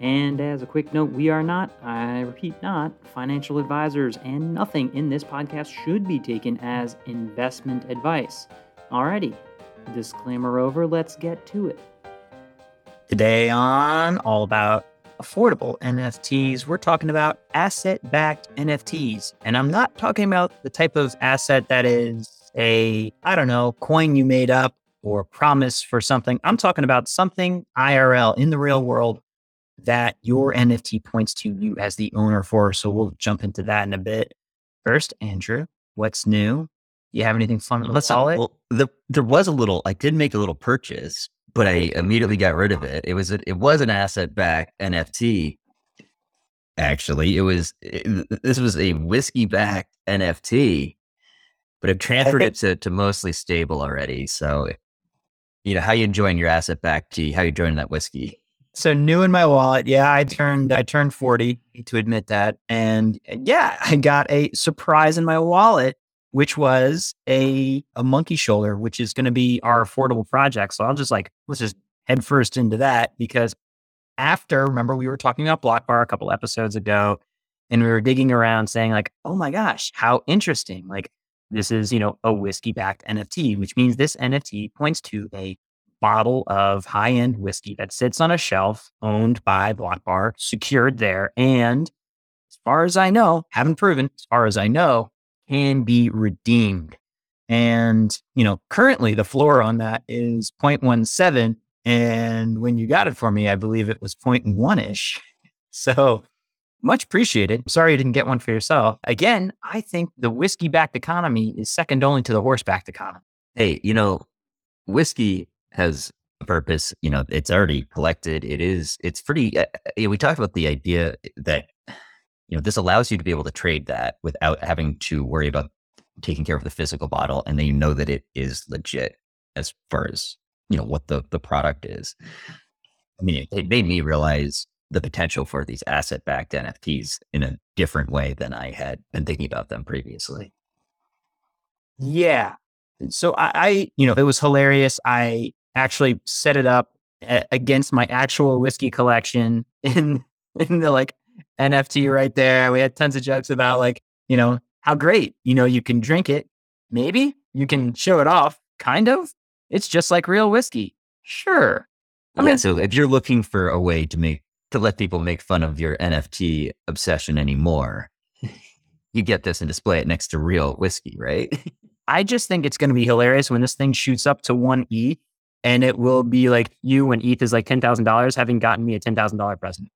And as a quick note, we are not, I repeat, not financial advisors, and nothing in this podcast should be taken as investment advice. Alrighty, disclaimer over, let's get to it. Today on All About Affordable NFTs, we're talking about asset backed NFTs. And I'm not talking about the type of asset that is a, I don't know, coin you made up or promise for something. I'm talking about something IRL in the real world that your NFT points to you as the owner for. So we'll jump into that in a bit. First, Andrew, what's new? You have anything fun Let's call it? well, the, there was a little. I did make a little purchase, but I immediately got rid of it. It was a, it was an asset backed NFT. Actually, it was it, this was a whiskey backed NFT, but I've transferred it to to mostly stable already. So, you know, how you enjoying your asset backed tea? How you enjoying that whiskey? So new in my wallet. Yeah, I turned I turned 40 to admit that. And yeah, I got a surprise in my wallet, which was a a monkey shoulder, which is going to be our affordable project. So I'll just like let's just head first into that because after remember we were talking about Block Bar a couple episodes ago and we were digging around saying like, "Oh my gosh, how interesting." Like this is, you know, a whiskey backed NFT, which means this NFT points to a bottle of high end whiskey that sits on a shelf owned by Block Bar, secured there. And as far as I know, haven't proven, as far as I know, can be redeemed. And, you know, currently the floor on that is 0.17. And when you got it for me, I believe it was 0.1 ish. So much appreciated. Sorry you didn't get one for yourself. Again, I think the whiskey backed economy is second only to the horse backed economy. Hey, you know, whiskey has a purpose. You know, it's already collected. It is. It's pretty. Uh, we talked about the idea that you know this allows you to be able to trade that without having to worry about taking care of the physical bottle, and then you know that it is legit as far as you know what the the product is. I mean, it, it made me realize the potential for these asset backed NFTs in a different way than I had been thinking about them previously. Yeah. So I, I, you know, it was hilarious. I actually set it up a- against my actual whiskey collection in in the like NFT right there. We had tons of jokes about like, you know, how great, you know, you can drink it. Maybe you can show it off. Kind of. It's just like real whiskey. Sure. I mean, so if you're looking for a way to make to let people make fun of your NFT obsession anymore, you get this and display it next to real whiskey, right? I just think it's going to be hilarious when this thing shoots up to one ETH and it will be like you when ETH is like $10,000 having gotten me a $10,000 present.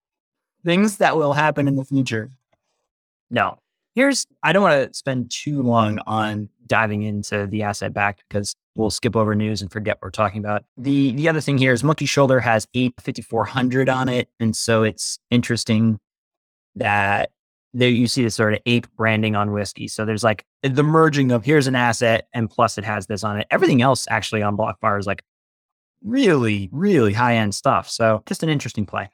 Things that will happen in the future. No, here's, I don't want to spend too long on diving into the asset back because we'll skip over news and forget what we're talking about. The, the other thing here is Monkey Shoulder has 85400 on it. And so it's interesting that there you see this sort of ape branding on whiskey. So there's like the merging of here's an asset and plus it has this on it. Everything else actually on Block Bar is like really, really high end stuff. So just an interesting play.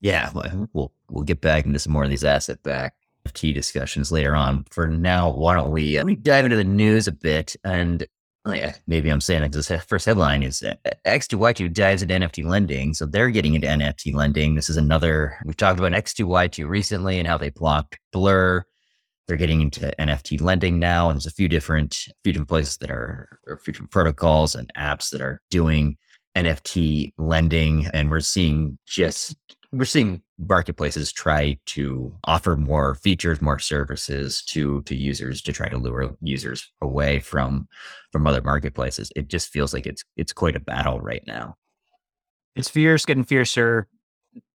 Yeah, well, we'll get back into some more of these asset back T discussions later on. For now, why don't we uh, let me dive into the news a bit and oh yeah, maybe I'm saying it. This first headline is uh, X2Y2 dives into NFT lending. So they're getting into NFT lending. This is another, we've talked about X2Y2 recently and how they blocked Blur. They're getting into NFT lending now. And there's a few different, few different places that are, or few different protocols and apps that are doing NFT lending. And we're seeing just, we're seeing marketplaces try to offer more features, more services to to users to try to lure users away from from other marketplaces. It just feels like it's it's quite a battle right now. It's fierce, getting fiercer.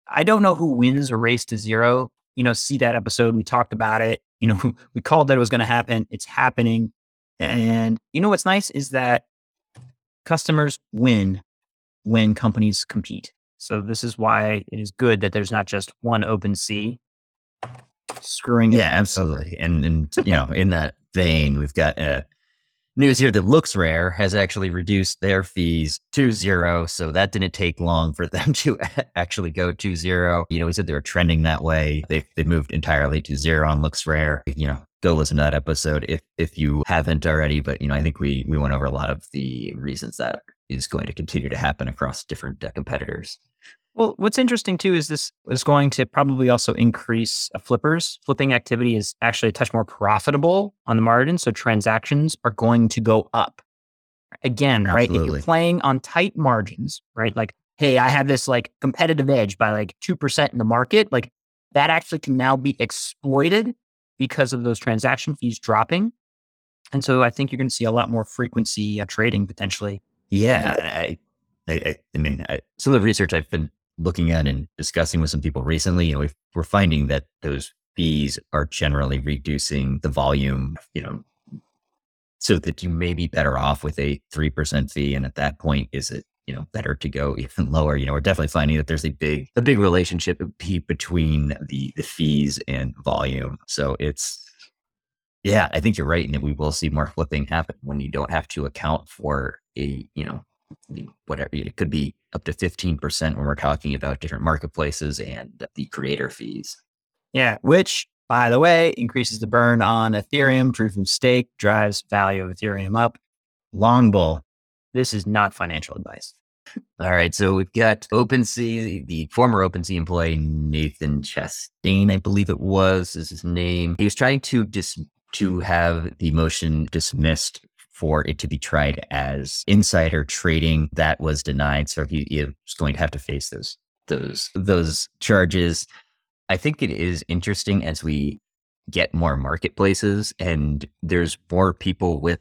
I don't know who wins a race to zero. You know, see that episode. We talked about it. You know, we called that it was going to happen. It's happening. And you know what's nice is that customers win when companies compete. So this is why it is good that there's not just one OpenSea screwing. Yeah, absolutely. And and you know, in that vein, we've got uh, news here that LooksRare has actually reduced their fees to zero. So that didn't take long for them to actually go to zero. You know, we said they were trending that way. They they moved entirely to zero on LooksRare. You know, go listen to that episode if if you haven't already. But you know, I think we we went over a lot of the reasons that is going to continue to happen across different uh, competitors. Well, what's interesting too is this is going to probably also increase uh, flippers. Flipping activity is actually a touch more profitable on the margin. So transactions are going to go up. Again, right? If you're playing on tight margins, right? Like, hey, I have this like competitive edge by like 2% in the market. Like that actually can now be exploited because of those transaction fees dropping. And so I think you're going to see a lot more frequency uh, trading potentially. Yeah, I, I, I, mean, I, some of the research I've been looking at and discussing with some people recently, you know, we've, we're finding that those fees are generally reducing the volume, you know, so that you may be better off with a 3% fee. And at that point, is it, you know, better to go even lower? You know, we're definitely finding that there's a big, a big relationship between the, the fees and volume. So it's, yeah, I think you're right. And we will see more flipping happen when you don't have to account for a, you know, whatever it could be up to 15% when we're talking about different marketplaces and the creator fees. Yeah, which by the way increases the burn on Ethereum. Proof of stake drives value of Ethereum up. Long bull. This is not financial advice. All right. So we've got OpenSea, the former OpenSea employee, Nathan Chastain, I believe it was, is his name. He was trying to dis- to have the motion dismissed for it to be tried as insider trading. That was denied. So he is going to have to face those those those charges. I think it is interesting as we get more marketplaces and there's more people with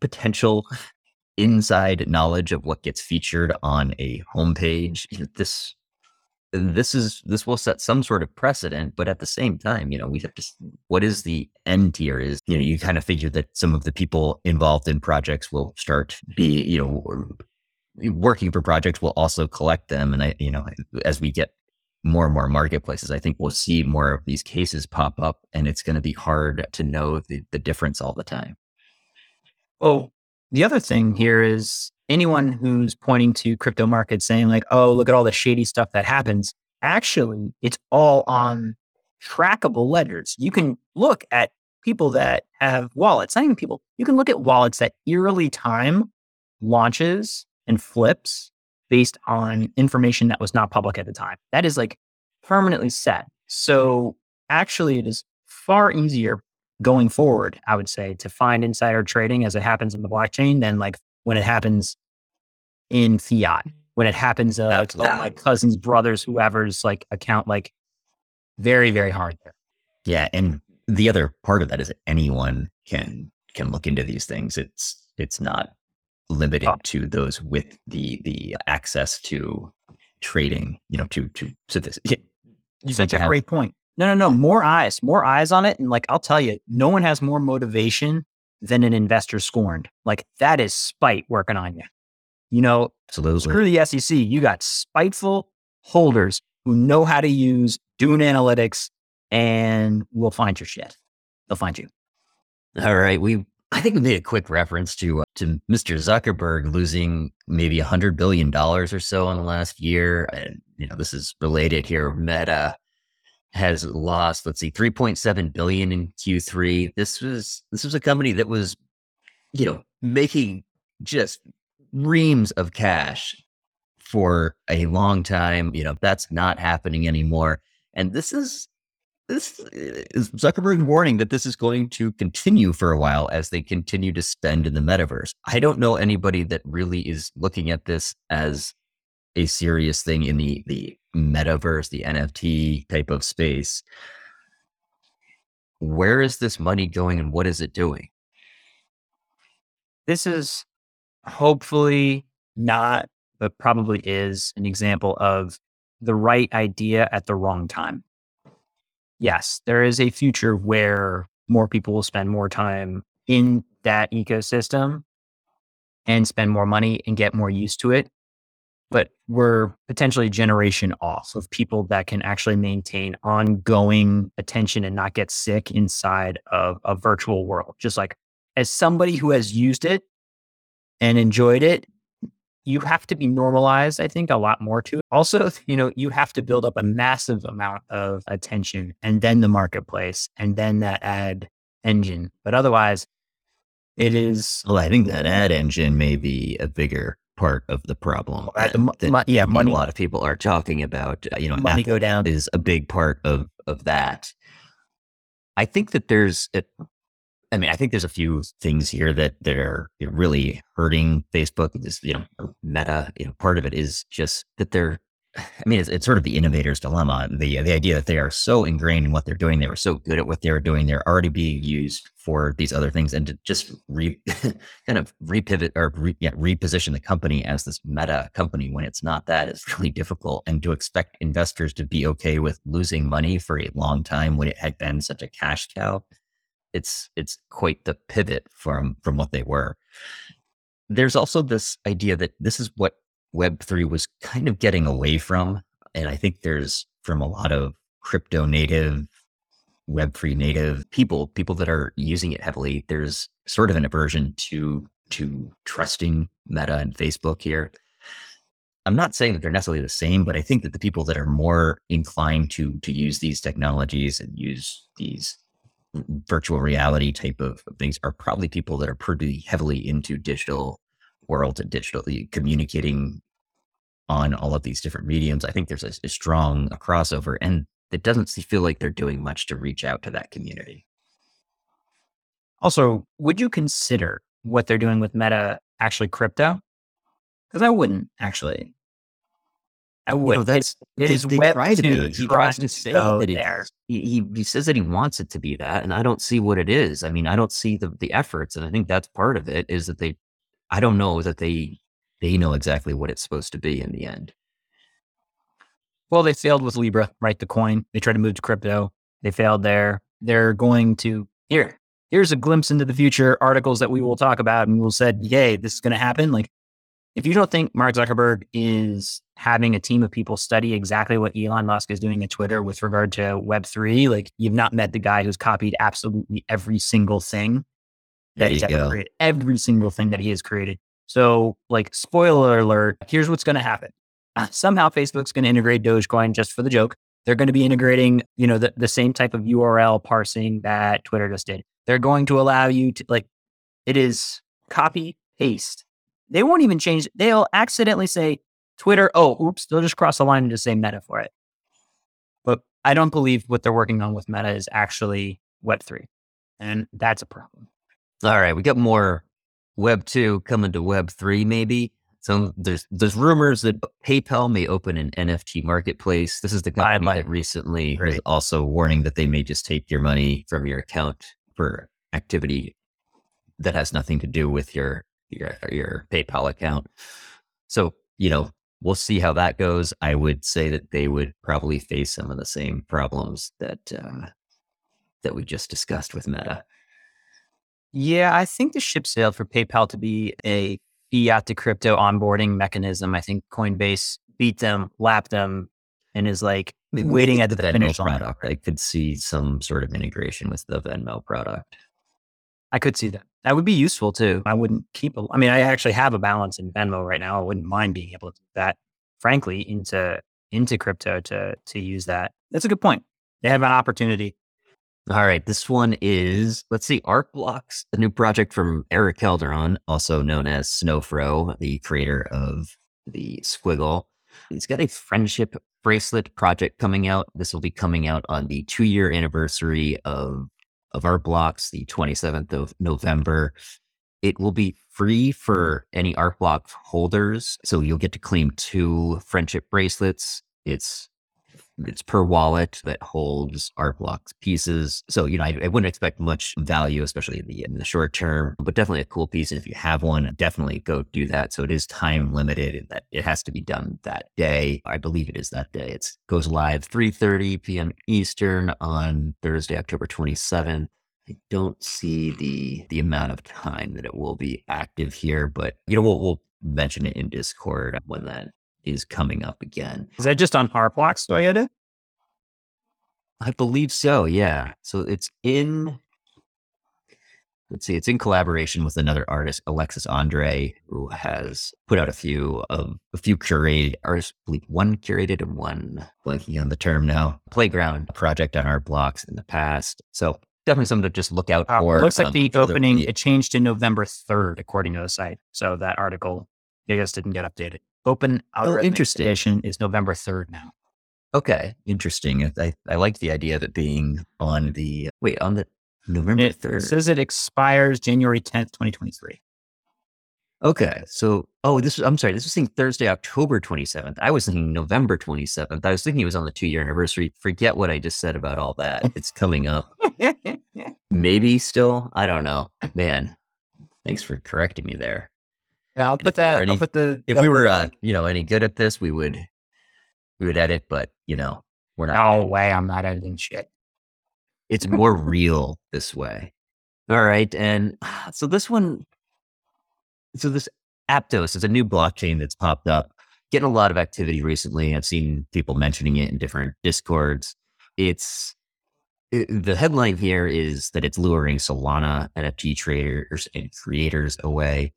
potential inside knowledge of what gets featured on a homepage. This this is this will set some sort of precedent, but at the same time, you know, we have to. What is the end tier? Is you know, you kind of figure that some of the people involved in projects will start be you know working for projects will also collect them, and I you know as we get more and more marketplaces, I think we'll see more of these cases pop up, and it's going to be hard to know the, the difference all the time. Well, the other thing here is anyone who's pointing to crypto markets saying like, "Oh, look at all the shady stuff that happens." Actually, it's all on trackable ledgers. You can look at people that have wallets. Not even people. You can look at wallets that eerily time launches and flips based on information that was not public at the time. That is like permanently set. So actually, it is far easier going forward, I would say, to find insider trading as it happens in the blockchain than like when it happens in fiat, when it happens, uh, oh, my cousin's brother's, whoever's like account, like very, very hard there. Yeah, and the other part of that is that anyone can can look into these things. It's it's not limited Oh. to those with the the access to trading. You know, to to so this. Yeah, You to a great point. No, no, no. More eyes, more eyes on it. And like, I'll tell you, no one has more motivation than an investor scorned. Like, that is spite working on you. You know, absolutely. screw the SEC. You got spiteful holders who know how to use Dune Analytics and we'll find your shit. They'll find you. All right, we. I think we made a quick reference to uh, to Mr. Zuckerberg losing maybe a hundred billion dollars or so in the last year, and you know this is related here. Meta has lost, let's see, three point seven billion in Q3. This was this was a company that was, you know, making just reams of cash for a long time. You know, that's not happening anymore, and this is this uh, is Zuckerberg warning that this is going to continue for a while as they continue to spend in the metaverse. I don't know anybody that really is looking at this as a serious thing in the the metaverse, the NFT type of space. Where is this money going and what is it doing? This is hopefully not, but probably is an example of the right idea at the wrong time. Yes, there is a future where more people will spend more time in that ecosystem and spend more money and get more used to it. But we're potentially a generation off of people that can actually maintain ongoing attention and not get sick inside of a virtual world. Just like as somebody who has used it and enjoyed it, you have to be normalized, I think, a lot more to it. Also, you know, you have to build up a massive amount of attention and then the marketplace and then that ad engine. But otherwise, it is. Well, I think that ad engine may be a bigger part of the problem. Uh, that- mo- that, mo- yeah, money- A lot of people are talking about. uh, You know, money go down. is a big part of of that. I think that there's. A, I mean, I think there's a few things here that that are really hurting Facebook. This, you know, Meta. You know, part of it is just that they're. I mean, it's, it's sort of the innovator's dilemma. The the idea that they are so ingrained in what they're doing, they were so good at what they were doing, they're already being used for these other things, and to just re kind of repivot or re, yeah, reposition the company as this meta company when it's not that is really difficult. And to expect investors to be okay with losing money for a long time when it had been such a cash cow, it's it's quite the pivot from from what they were. There's also this idea that this is what Web3 was kind of getting away from. And I think there's from a lot of crypto native, Web3 native people, people that are using it heavily, there's sort of an aversion to to trusting Meta and Facebook here. I'm not saying that they're necessarily the same, but I think that the people that are more inclined to to use these technologies and use these virtual reality type of of things are probably people that are pretty heavily into digital world and digitally communicating on all of these different mediums. I think there's a, a strong crossover, and it doesn't feel like they're doing much to reach out to that community. Also, would you consider what they're doing with Meta actually crypto? Because I wouldn't actually. I would. that's- it is they Web try to be. He tries to say that there. he he says that he wants it to be that, and I don't see what it is. I mean, I don't see the the efforts, and I think that's part of it. Is that they, I don't know that they they know exactly what it's supposed to be in the end. Well, they failed with Libra, right? The coin. They tried to move to crypto. They failed there. They're going to here. Here's a glimpse into the future articles that we will talk about, and we'll said, "Yay, this is going to happen." Like, if you don't think Mark Zuckerberg is having a team of people study exactly what Elon Musk is doing at Twitter with regard to Web three, like you've not met the guy who's copied absolutely every single thing There that he's you ever go. created. Every single thing that he has created. So, like, spoiler alert, here's what's going to happen. Uh, somehow Facebook's going to integrate Dogecoin just for the joke. They're going to be integrating, you know, the, the same type of URL parsing that Twitter just did. They're going to allow you to like it is copy paste. They won't even change. They'll accidentally say Twitter. Oh, oops! They'll just cross the line and just say Meta for it. But I don't believe what they're working on with Meta is actually Web three, and that's a problem. All right, we got more Web two coming to Web three, maybe. So there's there's rumors that PayPal may open an NFT marketplace. This is the company like- that recently was also warning that they may just take your money from your account for activity that has nothing to do with your your your PayPal account. So you know we'll see how that goes. I would say that they would probably face some of the same problems that uh, that we just discussed with Meta. Yeah, I think the ship sailed for PayPal to be a fiat to crypto onboarding mechanism. I think Coinbase beat them, lapped them, and is like waiting at the Venmo finish line. product. I could see some sort of integration with the Venmo product. I could see that. That would be useful too. I wouldn't keep a, I mean, I actually have a balance in Venmo right now. I wouldn't mind being able to do that, frankly, into into crypto to to use that. That's a good point. They have an opportunity. All right, this one is let's see, Art Blocks, a new project from Erick Calderon, also known as Snowfro, the creator of the Squiggle. He's got a friendship bracelet project coming out. This will be coming out on the two year anniversary of of Art Blocks, the 27th of November. It will be free for any Art Block holders, so you'll get to claim two friendship bracelets. It's it's per wallet that holds Art Blocks pieces. So, you know, I, I wouldn't expect much value, especially in the, in the short term, but definitely a cool piece. And if you have one, definitely go do that. So it is time limited and that it has to be done that day. I believe it is that day. It goes live 3.30 p.m. Eastern on Thursday, October 27th. I don't see the the amount of time that it will be active here, but you know, we'll, we'll mention it in Discord when that is coming up again. Is that just on Art Blocks Toyota? I believe so. Yeah. So it's in. Let's see. It's in collaboration with another artist, Alexis Andre, who has put out a few of a few curated artists. I believe one curated and one blanking on the term now. Playground project on Art Blocks in the past. So definitely something to just look out Uh, for. it looks like um, the opening yeah. it changed to November third, according to the site. So that article, I guess, didn't get updated. Open oh, algorithmic Oh, interesting. edition is November third now. Okay, interesting. I I like the idea of it being on the wait on the November It third. says it expires January tenth, twenty twenty three. Okay, so oh, this was I'm sorry, this was saying Thursday, October 27th. I was thinking November 27th. I was thinking it was on the two year anniversary. Forget what I just said about all that. It's coming up. Maybe still. I don't know. Man, thanks for correcting me there. Yeah, I'll put that. Already- I'll put the. If we were, uh, you know, any good at this, we would, we would edit. But you know, we're not. no way, I'm not editing shit. it's more real this way. All right. And so this one, so this Aptos is a new blockchain that's popped up, getting a lot of activity recently. I've seen people mentioning it in different discords. It's it- the headline here is that it's luring Solana NFT traders and creators away.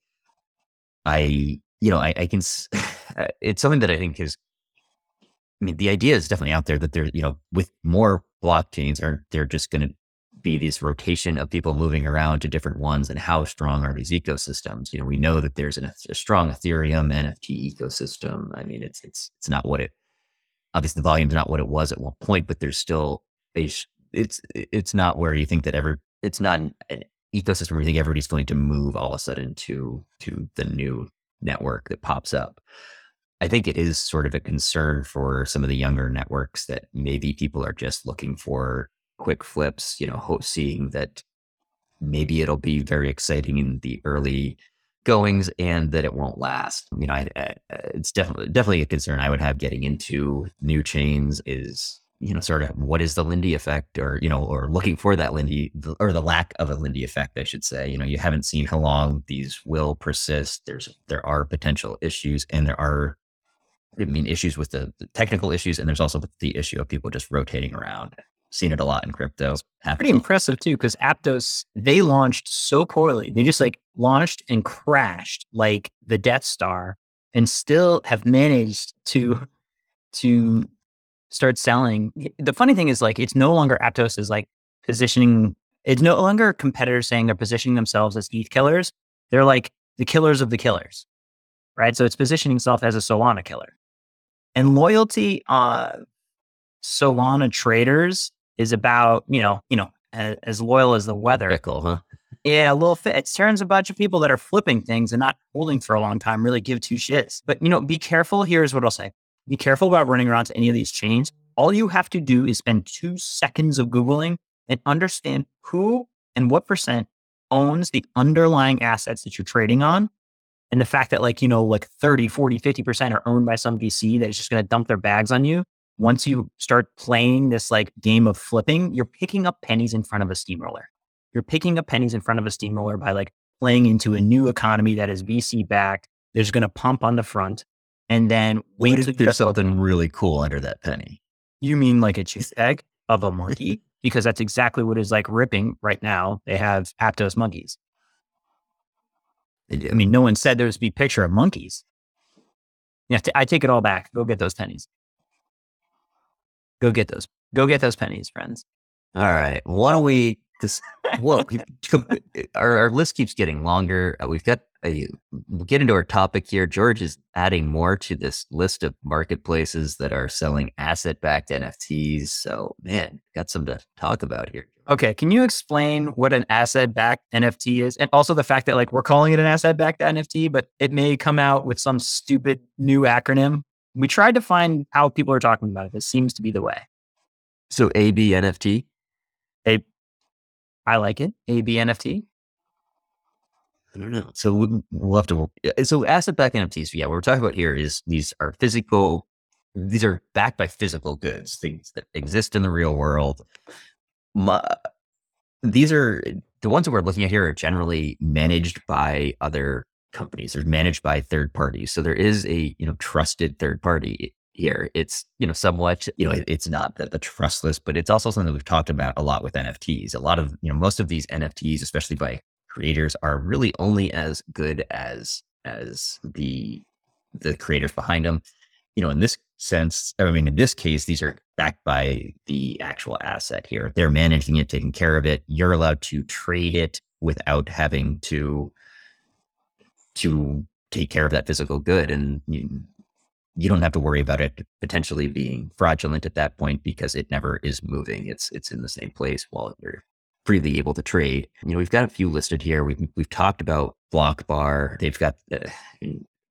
I, you know, I, I can, uh, it's something that I think is I mean, the idea is definitely out there that there, you know, with more blockchains, are they're just going to be this rotation of people moving around to different ones, and how strong are these ecosystems? You know, we know that there's an, a strong Ethereum NFT ecosystem. I mean, it's it's it's not what it obviously the volume's not what it was at one point, but there's still a it's it's not where you think that ever it's not an, an ecosystem where you think everybody's going to move all of a sudden to to the new network that pops up. I think it is sort of a concern for some of the younger networks that maybe people are just looking for quick flips, you know, seeing that maybe it'll be very exciting in the early goings and that it won't last. You know, I, I, it's definitely definitely a concern I would have getting into new chains is you know sort of what is the Lindy effect or you know or looking for that Lindy or the lack of a Lindy effect I should say. You know, you haven't seen how long these will persist. There's there are potential issues and there are I mean issues with the, the technical issues and there's also the issue of people just rotating around. Seen it a lot in crypto. Pretty impressive too, because Aptos they launched so poorly. They just like launched and crashed like the Death Star, and still have managed to to start selling. The funny thing is like it's no longer Aptos is like positioning. It's no longer competitors saying they're positioning themselves as ETH killers. They're like the killers of the killers, right? So it's positioning itself as a Solana killer, and loyalty uh Solana traders is about you know you know as, as loyal as the weather. Fickle, huh? Yeah, a little fit. It turns a bunch of people that are flipping things and not holding for a long time really give two shits. But you know, be careful. Here's what I'll say: be careful about running around to any of these chains. All you have to do is spend two seconds of googling and understand who and what percent owns the underlying assets that you're trading on. And the fact that like, you know, like 30, 40, 50% are owned by some VC that is just going to dump their bags on you once you start playing this like game of flipping, you're picking up pennies in front of a steamroller. You're picking up pennies in front of a steamroller by like playing into a new economy that is VC backed. There's going to pump on the front, and then Wait wait if there's something really cool under that penny. you mean like a cheese egg of a monkey? because that's exactly what is like ripping right now. They have Aptos monkeys. I mean, no one said there was be picture of monkeys. Yeah, t- I take it all back. Go get those pennies. Go get those. Go get those pennies, friends. All right. Why don't we? Because well, we- our, our list keeps getting longer. Uh, We've got a we'll get into our topic here. George is adding more to this list of marketplaces that are selling asset-backed NFTs. So man, got some to talk about here. Okay, can you explain what an asset-backed NFT is, and also the fact that like we're calling it an asset-backed NFT, but it may come out with some stupid new acronym. We tried to find how people are talking about it. This seems to be the way. So AB NFT. I like it. AB NFT. I don't know. So we- we'll have to. So asset-backed NFTs. Yeah, what we're talking about here is these are physical. These are backed by physical goods, things that exist in the real world. My, these are the ones that we're looking at here are generally managed by other companies. They're managed by third parties. So there is a, you know, trusted third party here. It's, you know, somewhat, you know, it, it's not the, the trustless, but it's also something we've talked about a lot with NFTs. A lot of, you know, most of these NFTs, especially by creators, are really only as good as as the the creators behind them. You know, in this sense, I mean, in this case, these are backed by the actual asset here. They're managing it, taking care of it. You're allowed to trade it without having to to take care of that physical good, and you, you don't have to worry about it potentially being fraudulent at that point because it never is moving. It's it's in the same place while you're freely able to trade. You know, we've got a few listed here. We've we've talked about Block Bar. They've got. Uh,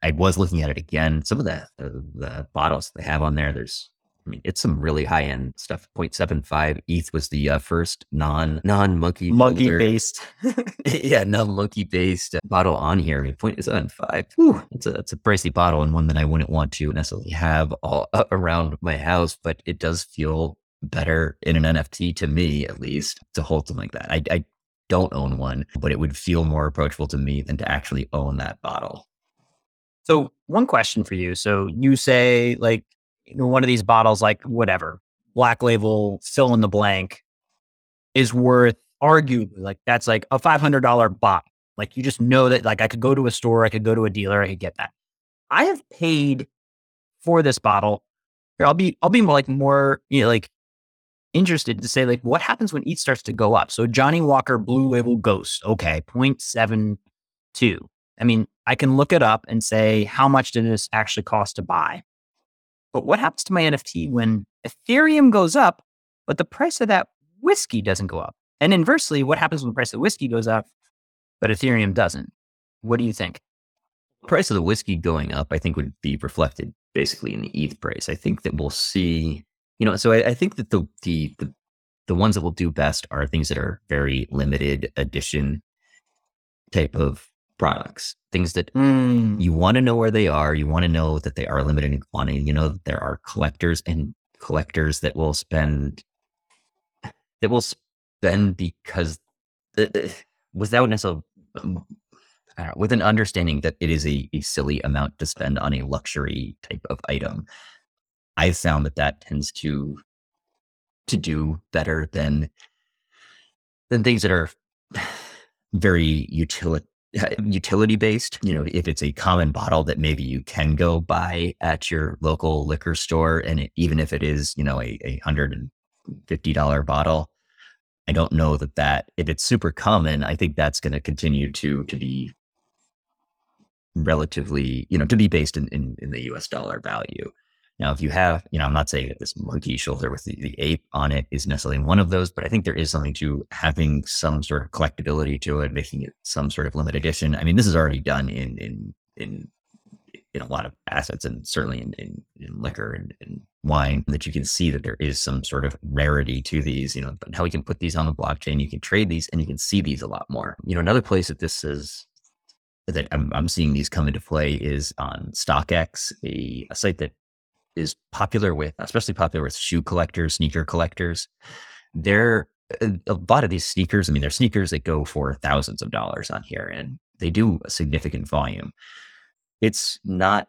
I was looking at it again. Some of the, the the bottles they have on there. There's I mean, it's some really high end stuff. 0.75 ETH was the uh, first non non monkey monkey based, yeah, non monkey based bottle on here. I mean, 0.75. Whew, it's a it's a pricey bottle and one that I wouldn't want to necessarily have all uh, around my house, but it does feel better in an NFT to me, at least, to hold something like that. I, I don't own one, but it would feel more approachable to me than to actually own that bottle. So, one question for you. So, you say like one of these bottles, like whatever, black label, fill in the blank, is worth arguably like that's like a $500 bottle. Like you just know that like I could go to a store, I could go to a dealer, I could get that. I have paid for this bottle. Here, I'll be I'll be more like more you know, like interested to say like what happens when ETH starts to go up. So Johnnie Walker Blue Label Ghost, okay, 0.72. I mean, I can look it up and say how much did this actually cost to buy? But what happens to my NFT when Ethereum goes up, but the price of that whiskey doesn't go up? And inversely, what happens when the price of whiskey goes up, but Ethereum doesn't? What do you think? The price of the whiskey going up, I think, would be reflected basically in the ETH price. I think that we'll see, you know, so I, I think that the, the the the ones that will do best are things that are very limited edition type of products, things that mm. you want to know where they are. You want to know that they are limited in quantity. You know that there are collectors and collectors that will spend that will spend because the, without necessarily um, know, with an understanding that it is a, a silly amount to spend on a luxury type of item. I've found that that tends to to do better than than things that are very utility Uh, utility based. You know, if it's a common bottle that maybe you can go buy at your local liquor store, and it, even if it is, you know, a, a hundred and fifty dollar bottle, I don't know that that if it's super common, I think that's going to continue to to be relatively, you know, to be based in, in, in the US dollar value. Now, if you have, you know, I'm not saying that this monkey shoulder with the, the, ape on it is necessarily one of those, but I think there is something to having some sort of collectability to it, making it some sort of limited edition. I mean, this is already done in in in in a lot of assets, and certainly in in, in liquor and, and wine, that you can see that there is some sort of rarity to these. You know, but how we can put these on the blockchain, you can trade these, and you can see these a lot more. You know, another place that this is that I'm, I'm seeing these come into play is on StockX, a, a site that is popular with, especially popular with shoe collectors, sneaker collectors. They're a lot of these sneakers. I mean, they're sneakers that go for thousands of dollars on here, and they do a significant volume. It's not.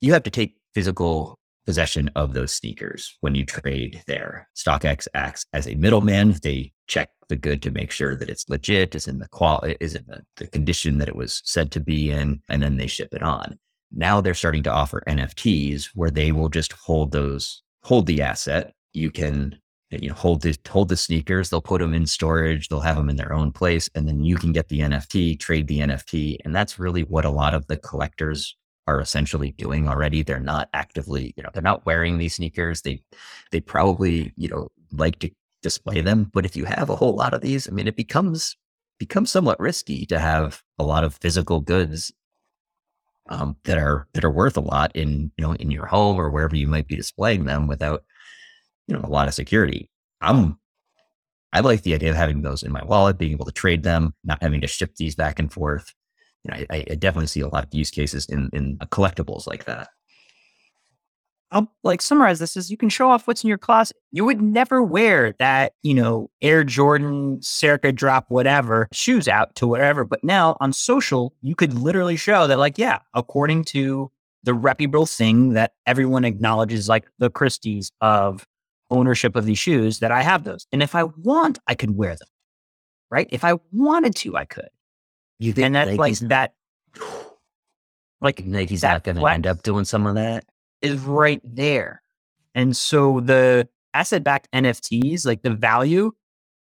You have to take physical possession of those sneakers when you trade there. StockX acts as a middleman. They check the good to make sure that it's legit, is in the quality, is in the, the condition that it was said to be in, and then they ship it on. Now they're starting to offer NFTs where they will just hold those, hold the asset. You can, you know, hold the hold the sneakers. They'll put them in storage. They'll have them in their own place, and then you can get the NFT, trade the NFT, and that's really what a lot of the collectors are essentially doing already. They're not actively, you know, they're not wearing these sneakers. They they probably, you know, like to display them. But if you have a whole lot of these, I mean, it becomes becomes somewhat risky to have a lot of physical goods um, that are that are worth a lot in you know in your home or wherever you might be displaying them without you know a lot of security. I'm I like the idea of having those in my wallet, being able to trade them, not having to ship these back and forth. You know, I, I definitely see a lot of use cases in in collectibles like that. I'll like summarize this as you can show off what's in your closet. You would never wear that, you know, Air Jordan, Circa drop, whatever shoes out to whatever. But now on social, you could literally show that, like, yeah, according to the reputable thing that everyone acknowledges, like the Christie's of ownership of these shoes, that I have those. And if I want, I could wear them. Right. If I wanted to, I could. You think And that's like Nike's, that, like Nike's that not going to end up doing some of that? Is right there. And so the asset backed NFTs, like the value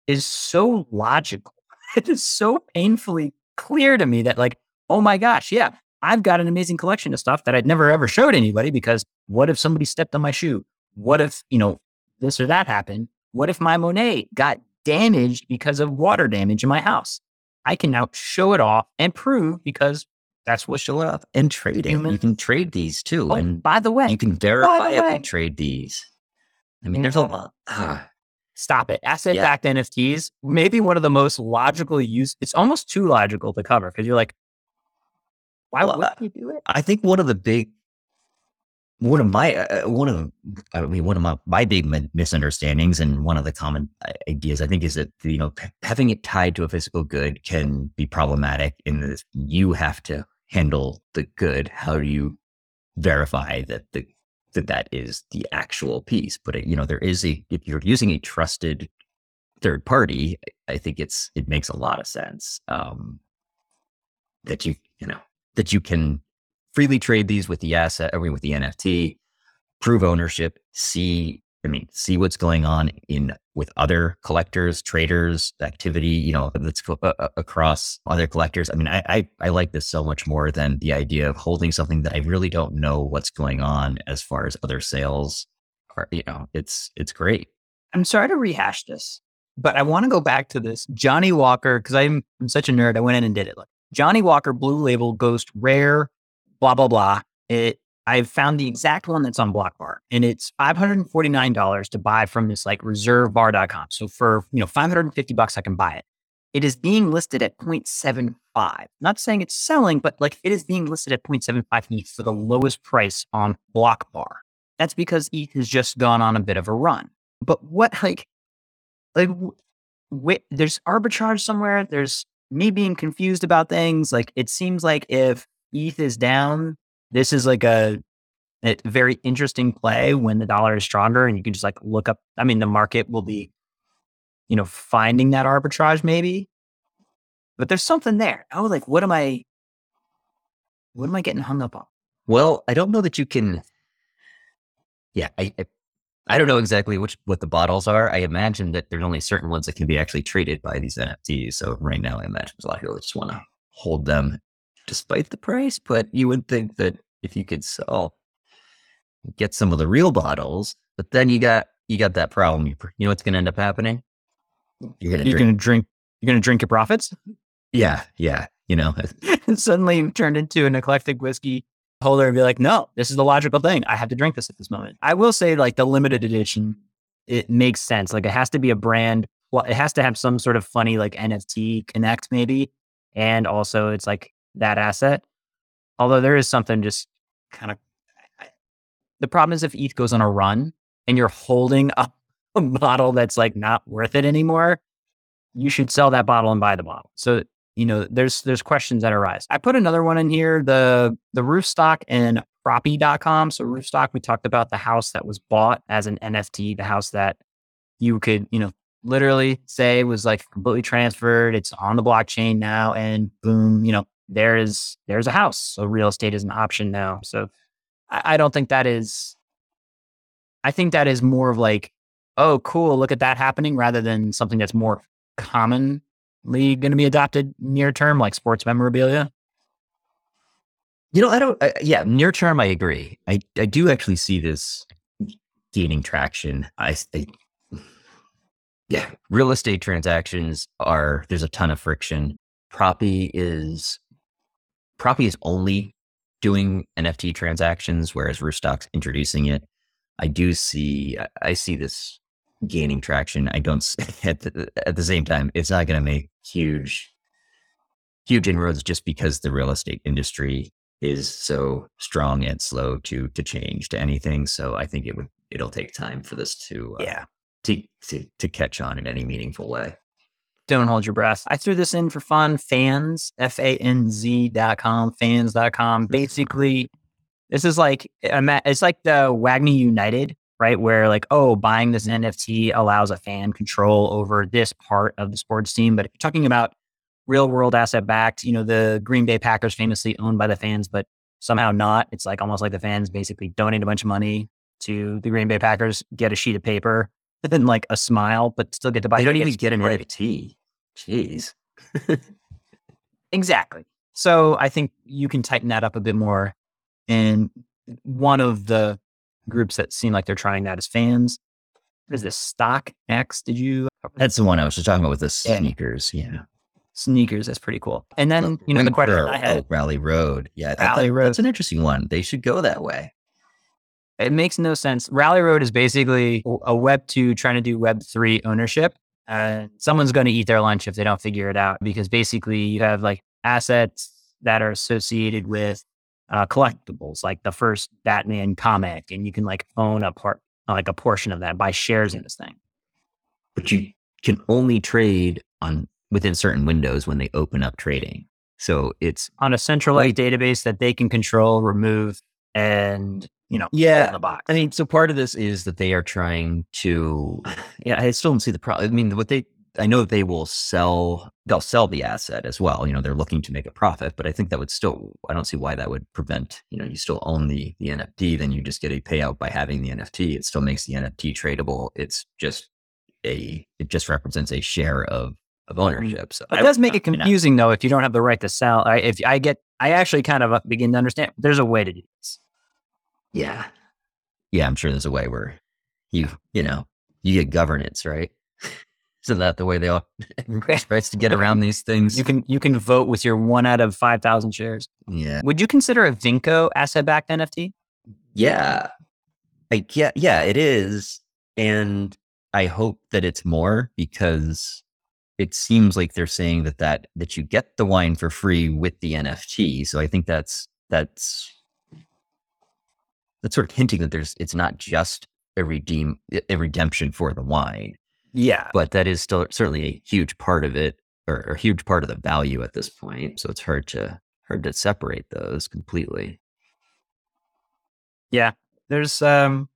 is so logical. It is so painfully clear to me that, like, oh my gosh, yeah, I've got an amazing collection of stuff that I'd never ever showed anybody because what if somebody stepped on my shoe? What if, you know, this or that happened? What if my Monet got damaged because of water damage in my house? I can now show it off and prove because that's what Show off and trade. Human- You can trade these too. Oh, and by the way, you can verifiably way. trade these. I mean, there's a lot. Ah, Stop it. Asset backed NFTs, maybe one of the most logical use. It's almost too logical to cover because you're like, why Well, would you do it? I think one of the big, one of my, uh, uh, one of, I mean, one of my, my big mi- misunderstandings and one of the common uh, ideas, I think, is that, you know, having it tied to a physical good can be problematic in that you have to handle the good. How do you verify that the, that that is the actual piece? But, you know, there is a, if you're using a trusted third party, I I think it's, it makes a lot of sense. Um, that you, you know, that you can freely trade these with the asset, I mean, with the NFT, prove ownership, see, I mean, see what's going on in with other collectors, traders, activity, you know, that's uh, uh, across other collectors. I mean, I, I I like this so much more than the idea of holding something that I really don't know what's going on as far as other sales. Are, you know, it's it's great. I'm sorry to rehash this, but I want to go back to this Johnnie Walker because I'm, I'm such a nerd. I went in and did it. Johnnie Walker Blue Label Ghost Rare, blah blah blah. It I found the exact one that's on Block Bar, and it's five hundred and forty nine dollars to buy from this like ReserveBar.com. So for you know five hundred and fifty bucks, I can buy it. It is being listed at 0.75. Not saying it's selling, but like it is being listed at 0.75 ETH for the lowest price on Block Bar. That's because ETH has just gone on a bit of a run. But what like like w- wait, there's arbitrage somewhere. There's me being confused about things. Like it seems like if ETH is down, this is like a, a very interesting play when the dollar is stronger, and you can just like look up. I mean, the market will be, you know, finding that arbitrage maybe. But there's something there. Oh, like what am I? What am I getting hung up on? Well, I don't know that you can. Yeah, I, I I don't know exactly which what the bottles are. I imagine that there's only certain ones that can be actually traded by these NFTs. So right now, I imagine there's a lot of people that just want to hold them despite the price. But you would think that if you could sell, get some of the real bottles, but then you got you got that problem. You, you know what's going to end up happening? You're going to You're drink. gonna drink. You're gonna drink your profits. Yeah, yeah. You know, and suddenly turned into an eclectic whiskey holder and be like, no, this is the logical thing. I have to drink this at this moment. I will say, like the limited edition, it makes sense. Like it has to be a brand. Well, it has to have some sort of funny like NFT connect maybe, and also it's like that asset. Although there is something just kind of. The problem is if ETH goes on a run and you're holding a, a bottle that's like not worth it anymore, you should sell that bottle and buy the bottle. So you know, there's there's questions that arise. I put another one in here, the the Roofstock and Propy.com. So Roofstock, we talked about the house that was bought as an NFT, the house that you could, you know, literally say was like completely transferred. It's on the blockchain now, and boom, you know, there is there's a house. So real estate is an option now. So I, I don't think that is. I think that is more of like, oh, cool, look at that happening, rather than something that's more commonly going to be adopted near term, like sports memorabilia? You know, I don't. I, yeah, near term, I agree. I I do actually see this gaining traction. I, I yeah, real estate transactions are there's a ton of friction. Proppy is Propy is only doing NFT transactions, whereas Roofstock's introducing it. I do see. I- I see this gaining traction. I don't at the, at the same time. It's not going to make huge huge inroads just because the real estate industry is so strong and slow to to change to anything. So I think it would it'll take time for this to uh, Yeah. to, to to catch on in any meaningful way. Don't hold your breath. I threw this in for fun. Fans, F A N Z dot com, fans dot com. Basically, this is like, it's like the WAGMI United, right? Where like, oh, buying this NFT allows a fan control over this part of the sports team. But if you're talking about real world asset backed, you know, the Green Bay Packers famously owned by the fans, but somehow not. It's like almost like the fans basically donate a bunch of money to the Green Bay Packers, get a sheet of paper, and then like a smile, but still get to buy. They don't even get an. NFT. Jeez. Exactly. So I think you can tighten that up a bit more. And one of the groups that seem like they're trying that is fans. What is this? Stock X? Did you That's the one I was just talking about with the sneakers. Yeah. sneakers? That's pretty cool. And then you know the question I had. oh, Rally Road. Yeah, Rally that- Road. That's an interesting one. They should go that way. It makes no sense. Rally Road is basically a Web two trying to do Web three ownership. And someone's going to eat their lunch if they don't figure it out because basically you have like assets that are associated with uh, collectibles, like the first Batman comic, and you can like own a part, like a portion of that, buy shares in this thing. But you can only trade on within certain windows when they open up trading. So it's on a centralized database that they can control, remove, and you know, Yeah. the box. I mean, so part of this is that they are trying to. Yeah, I still don't see the problem. I mean, what they, I know they will sell, they'll sell the asset as well. You know, they're looking to make a profit, but I think that would still, I don't see why that would prevent. You know, you still own the the NFT, then you just get a payout by having the NFT. It still makes the NFT tradable. It's just a, it just represents a share of of ownership. So It does make it you know. confusing though if you don't have the right to sell. I, if I get, I actually kind of uh, begin to understand. There's a way to do this. Yeah. Yeah, I'm sure there's a way where you, you know, you get governance, right? Isn't that the way they all tries to get around these things? You can you can vote with your one out of five thousand shares. yeah. Would you consider a Vinco asset backed NFT? Yeah. Like yeah, yeah, it is. And I hope that it's more because it seems like they're saying that that that you get the wine for free with the NFT. So I think that's that's that's sort of hinting that there's it's not just a redeem a redemption for the wine. Yeah, but that is still certainly a huge part of it or, a huge part of the value at this point. So it's hard to hard to separate those completely. Yeah, there's um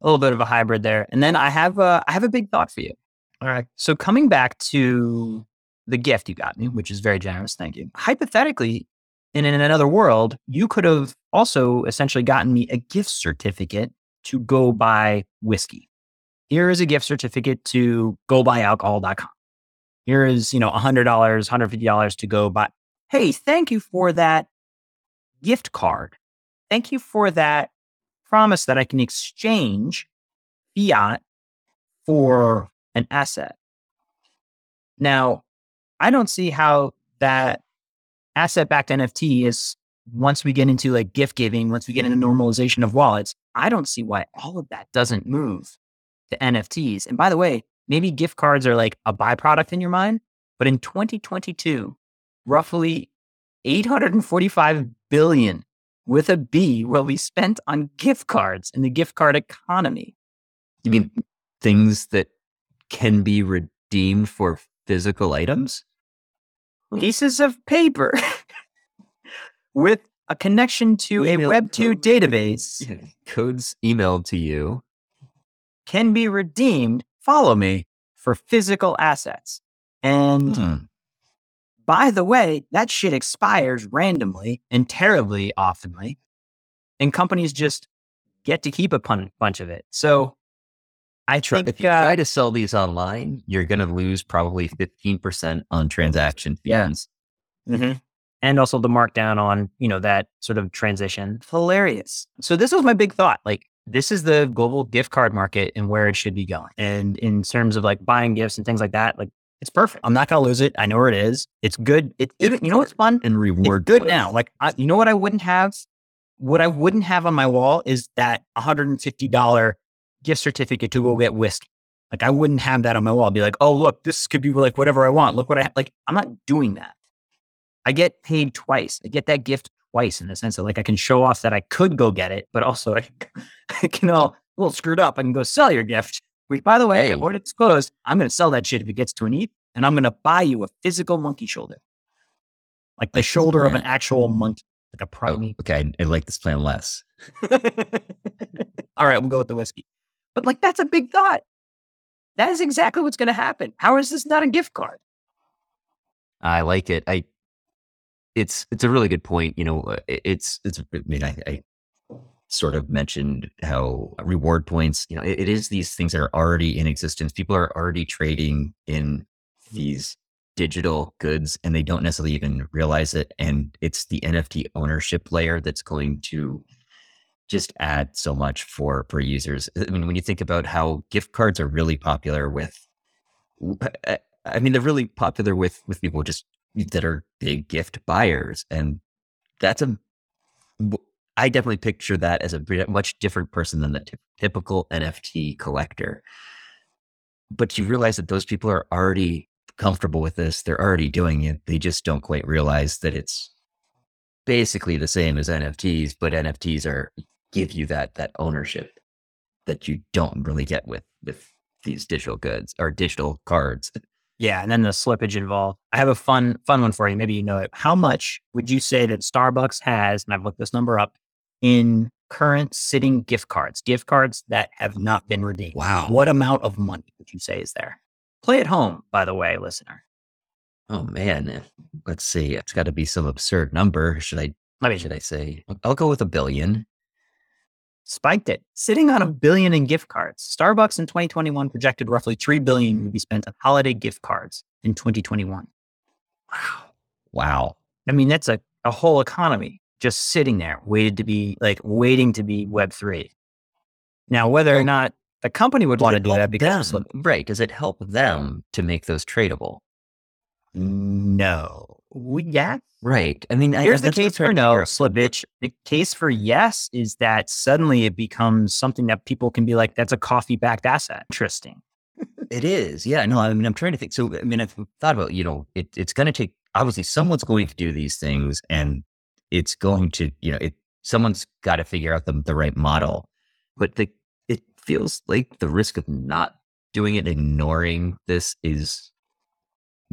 a little bit of a hybrid there. And then I have a I have a big thought for you. All right. So coming back to the gift you got me, which is very generous, thank you. Hypothetically, in, in another world, you could have also essentially gotten me a gift certificate to go buy whiskey. Here is a gift certificate to go buy alcohol.com. Here is, you know, $100, $150 to go buy. Hey, thank you for that gift card. Thank you for that promise that I can exchange fiat for an asset. Now, I don't see how that asset backed NFT is once we get into like gift giving, once we get into normalization of wallets, I don't see why all of that doesn't move to NFTs. And by the way, maybe gift cards are like a byproduct in your mind, but in 2022, roughly 845 billion with a B will be spent on gift cards in the gift card economy. You mean things that can be redeemed for physical items? Pieces of paper with a connection to a Web2 code. database Codes emailed to you. can be redeemed, follow me, for physical assets. And Hmm. by the way, that shit expires randomly and terribly oftenly. And companies just get to keep a pun- bunch of it. So I Try, think if you uh, try to sell these online, you're going to lose probably 15% on transaction fees. Yeah. Mhm. And also the markdown on, you know, that sort of transition. Hilarious. So this was my big thought. Like, this is the global gift card market and where it should be going. And in terms of like buying gifts and things like that, like it's perfect. I'm not gonna lose it. I know where it is. It's good. It, it you know what's fun? And It's reward good points. now. Like I, you know what I wouldn't have? What I wouldn't have on my wall is that $150 gift certificate to go mm. get whiskey. Like I wouldn't have that on my wall. I'd be like, oh look, this could be like whatever I want. Look what I ha-. like. I'm not doing that. I get paid twice. I get that gift twice in the sense that like I can show off that I could go get it, but also I, I can all a little screwed up. I can go sell your gift. Which, by the way, Hey. I already disclosed I'm going to sell that shit if it gets to an ETH, and I'm going to buy you a physical monkey shoulder, like the shoulder of an actual monkey, like a Oh, primate. okay, I, I like this plan less. All right, we'll go with the whiskey. But like that's a big thought. That is exactly what's going to happen. How is this not a gift card? I like it. I it's it's a really good point. You know, uh, it's it's. I mean, I, I sort of mentioned how reward points. You know, it, it is these things that are already in existence. People are already trading in these digital goods, and they don't necessarily even realize it. And it's the NFT ownership layer that's going to just add so much for for users. I mean, when you think about how gift cards are really popular with I- eh, I mean, they're really popular with with people just that are big gift buyers, and that's a. I definitely picture that as a much different person than the typ- typical NFT collector. But you realize that those people are already comfortable with this; they're already doing it. They just don't quite realize that it's basically the same as NFTs, but NFTs are give you that that ownership that you don't really get with with these digital goods or digital cards. Yeah, and then the slippage involved. I have a fun fun one for you. Maybe you know it. How much would you say that Starbucks has, and I've looked this number up, in current sitting gift cards, gift cards that have not been redeemed? Wow. What amount of money would you say is there? Play at home, by the way, listener. Oh man, eh, let's see. It's got to be some absurd number. Should I? Let me Should I say? I'll go with a billion. Spiked it. Sitting on a billion in gift cards. Starbucks in 2021 projected roughly 3 billion would be spent on holiday gift cards in 2021. Wow. Wow. I mean, that's a, a whole economy just sitting there, waited to be like waiting to be Web3. Now, whether or not the company would want to do that because them? right? Does it help them to make those tradable? no, we, yeah. Right. I mean, I- Here's the I'm case for no. Slivich. The case for yes is that suddenly it becomes something that people can be like, that's a coffee backed asset. Interesting. It is. Yeah. No, I mean, I'm trying to think. So, I mean, I've thought about, you know, it, it's going to take, obviously, someone's going to do these things and it's going to, you know, it, someone's got to figure out the, the right model. But the, it feels like the risk of not doing it, ignoring this is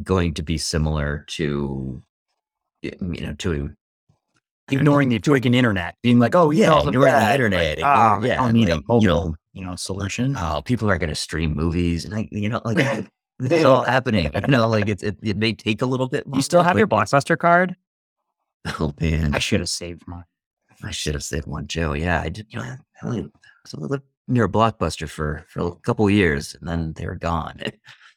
going to be similar to, you know, to Ignoring the freaking internet, being like, oh, yeah, Yeah, ignoring the internet, Oh, yeah, I don't need like, a mobile, you know, you know, solution. oh, people are going to stream movies and like, you know, like it's all happening. You know, like it's, it, it may take a little bit. you still longer, have your Blockbuster card? Oh man, I should have saved mine. I should have said one, Joe. Yeah, I did. You know, I lived near a blockbuster for for a couple years, and then they were gone.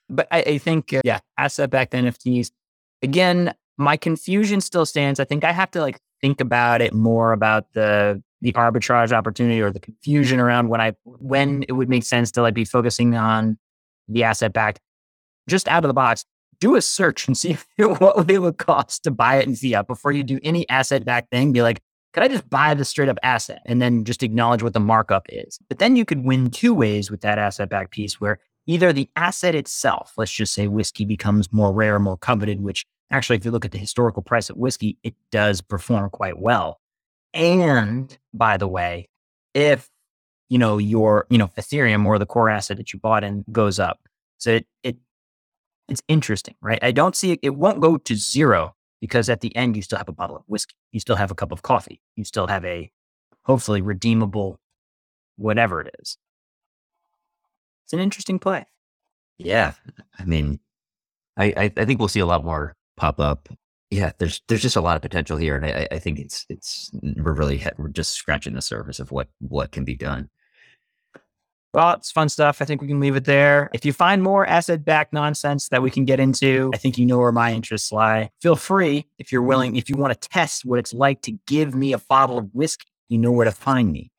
But I, I think, uh, yeah, asset backed NFTs. Again, my confusion still stands. I think I have to like think about it more about the the arbitrage opportunity or the confusion around when I when it would make sense to like be focusing on the asset backed. Just out of the box, do a search and see what it would cost to buy it in fiat before you do any asset backed thing. Be like, could I just buy the straight up asset and then just acknowledge what the markup is? But then you could win two ways with that asset backed piece where either the asset itself, let's just say whiskey becomes more rare, more coveted, which actually, if you look at the historical price of whiskey, it does perform quite well. And by the way, if you know your you know Ethereum or the core asset that you bought in goes up, so it it it's interesting, right? I don't see it. It won't go to zero because at the end you still have a bottle of whiskey, you still have a cup of coffee, you still have a hopefully redeemable whatever it is. It's an interesting play. yeah, I mean, I, I I think we'll see a lot more pop up. Yeah, there's there's just a lot of potential here, and I, I think it's it's we're really we're just scratching the surface of what what can be done. Well, it's fun stuff. I think we can leave it there. If you find more asset backed nonsense that we can get into, I think you know where my interests lie. Feel free, if you're willing, if you want to test what it's like to give me a bottle of whiskey, you know where to find me.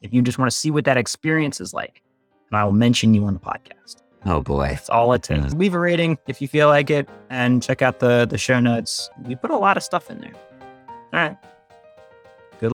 If you just want to see what that experience is like, and I will mention you on the podcast. Oh boy, That's all it takes. Leave a rating if you feel like it and check out the, the show notes. We put a lot of stuff in there. All right.